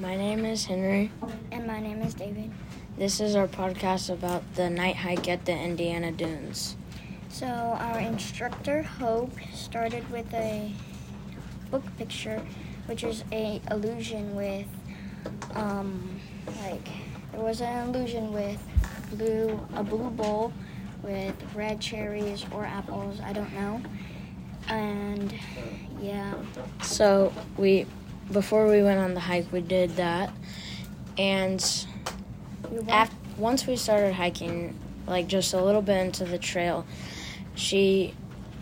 My name is Henry. And my name is David. This is our podcast about the night hike at the Indiana Dunes. So, our instructor, Hope, started with a book picture, which is a illusion with, um, like, there was an illusion with blue, a blue bowl with red cherries or apples, I don't know. And, yeah. So we, before we went on the hike, we did that, and once we started hiking, like just a little bit into the trail, she,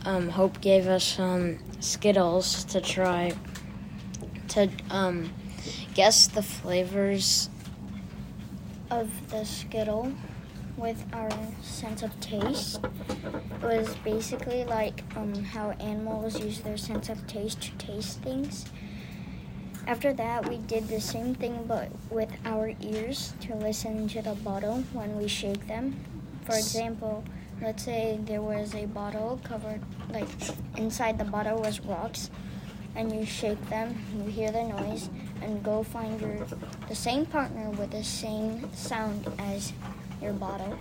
um, Hope gave us some Skittles to try, to um, guess the flavors. of the Skittle with our sense of taste. It was basically like um, how animals use their sense of taste to taste things. After that, we did the same thing but with our ears to listen to the bottle when we shake them. For example, let's say there was a bottle covered, like inside the bottle was rocks, and you shake them, you hear the noise, and go find your the same partner with the same sound as your bottle.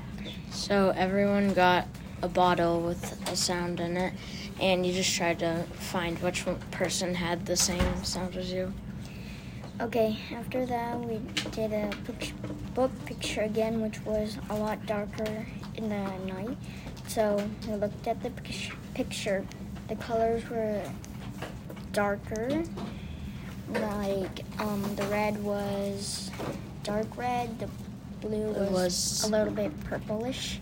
So everyone got a bottle with a sound in it, and you just tried to find which person had the same sound as you. Okay, after that we did a book picture again, which was a lot darker in the night. So we looked at the picture. The colors were darker. Like um, the red was dark red. The blue was, was- a little bit purplish.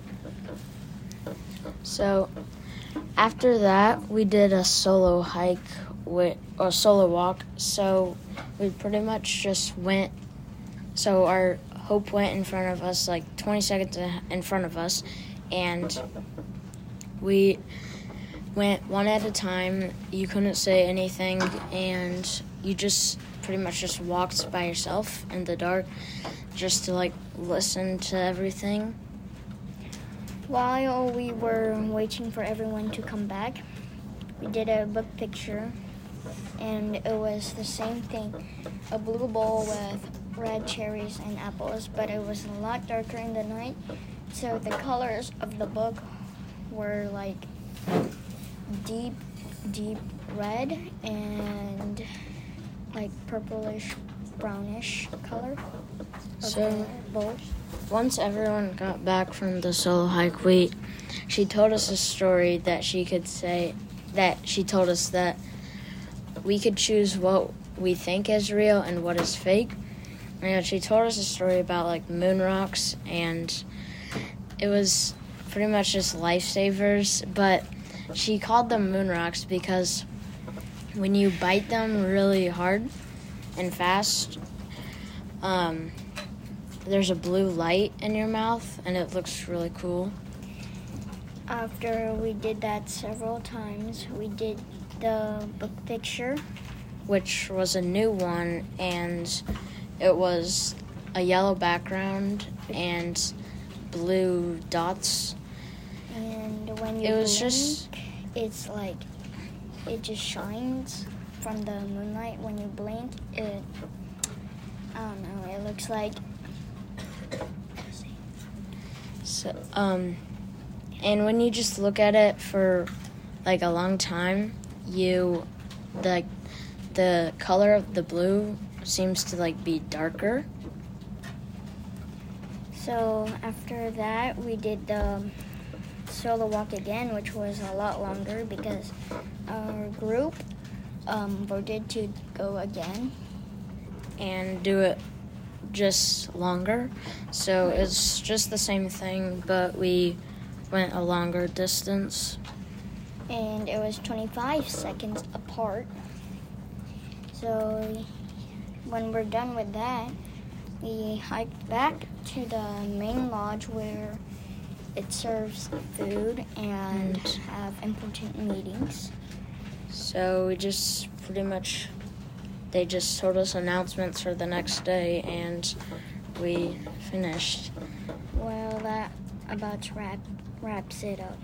So after that, we did a solo hike with or solo walk. So we pretty much just went. So our Hope went in front of us, like 20 seconds in front of us, and we went one at a time. You couldn't say anything, and you just pretty much just walked by yourself in the dark, just to like listen to everything. While we were waiting for everyone to come back, we did a book picture, and it was the same thing a blue bowl with red cherries and apples, but it was a lot darker in the night. So the colors of the book were like deep, deep red and like purplish, brownish color So- bowl. Once everyone got back from the solo hike, we she told us a story that she could say that she told us that we could choose what we think is real and what is fake. And she told us a story about like moon rocks and it was pretty much just lifesavers, but she called them moon rocks because when you bite them really hard and fast, um, there's a blue light in your mouth and it looks really cool. After we did that several times, we did the book picture. which was a new one, and it was a yellow background and blue dots. And when you It was blink, just- it's like it just shines from the moonlight. When you blink, it I don't know. It looks like So, um, and when you just look at it for like a long time, you the the color of the blue seems to like be darker. so. After that, we did the solo walk again, which was a lot longer because our group um, voted to go again. and do it just longer. So it's just the same thing, but we went a longer distance. And it was 25 seconds apart. So when we're done with that, we hiked back to the main lodge where it serves food and have important meetings. So we just pretty much, they just told us announcements for the next day, and we finished. Well, that about wrap, wraps it up.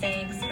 Thanks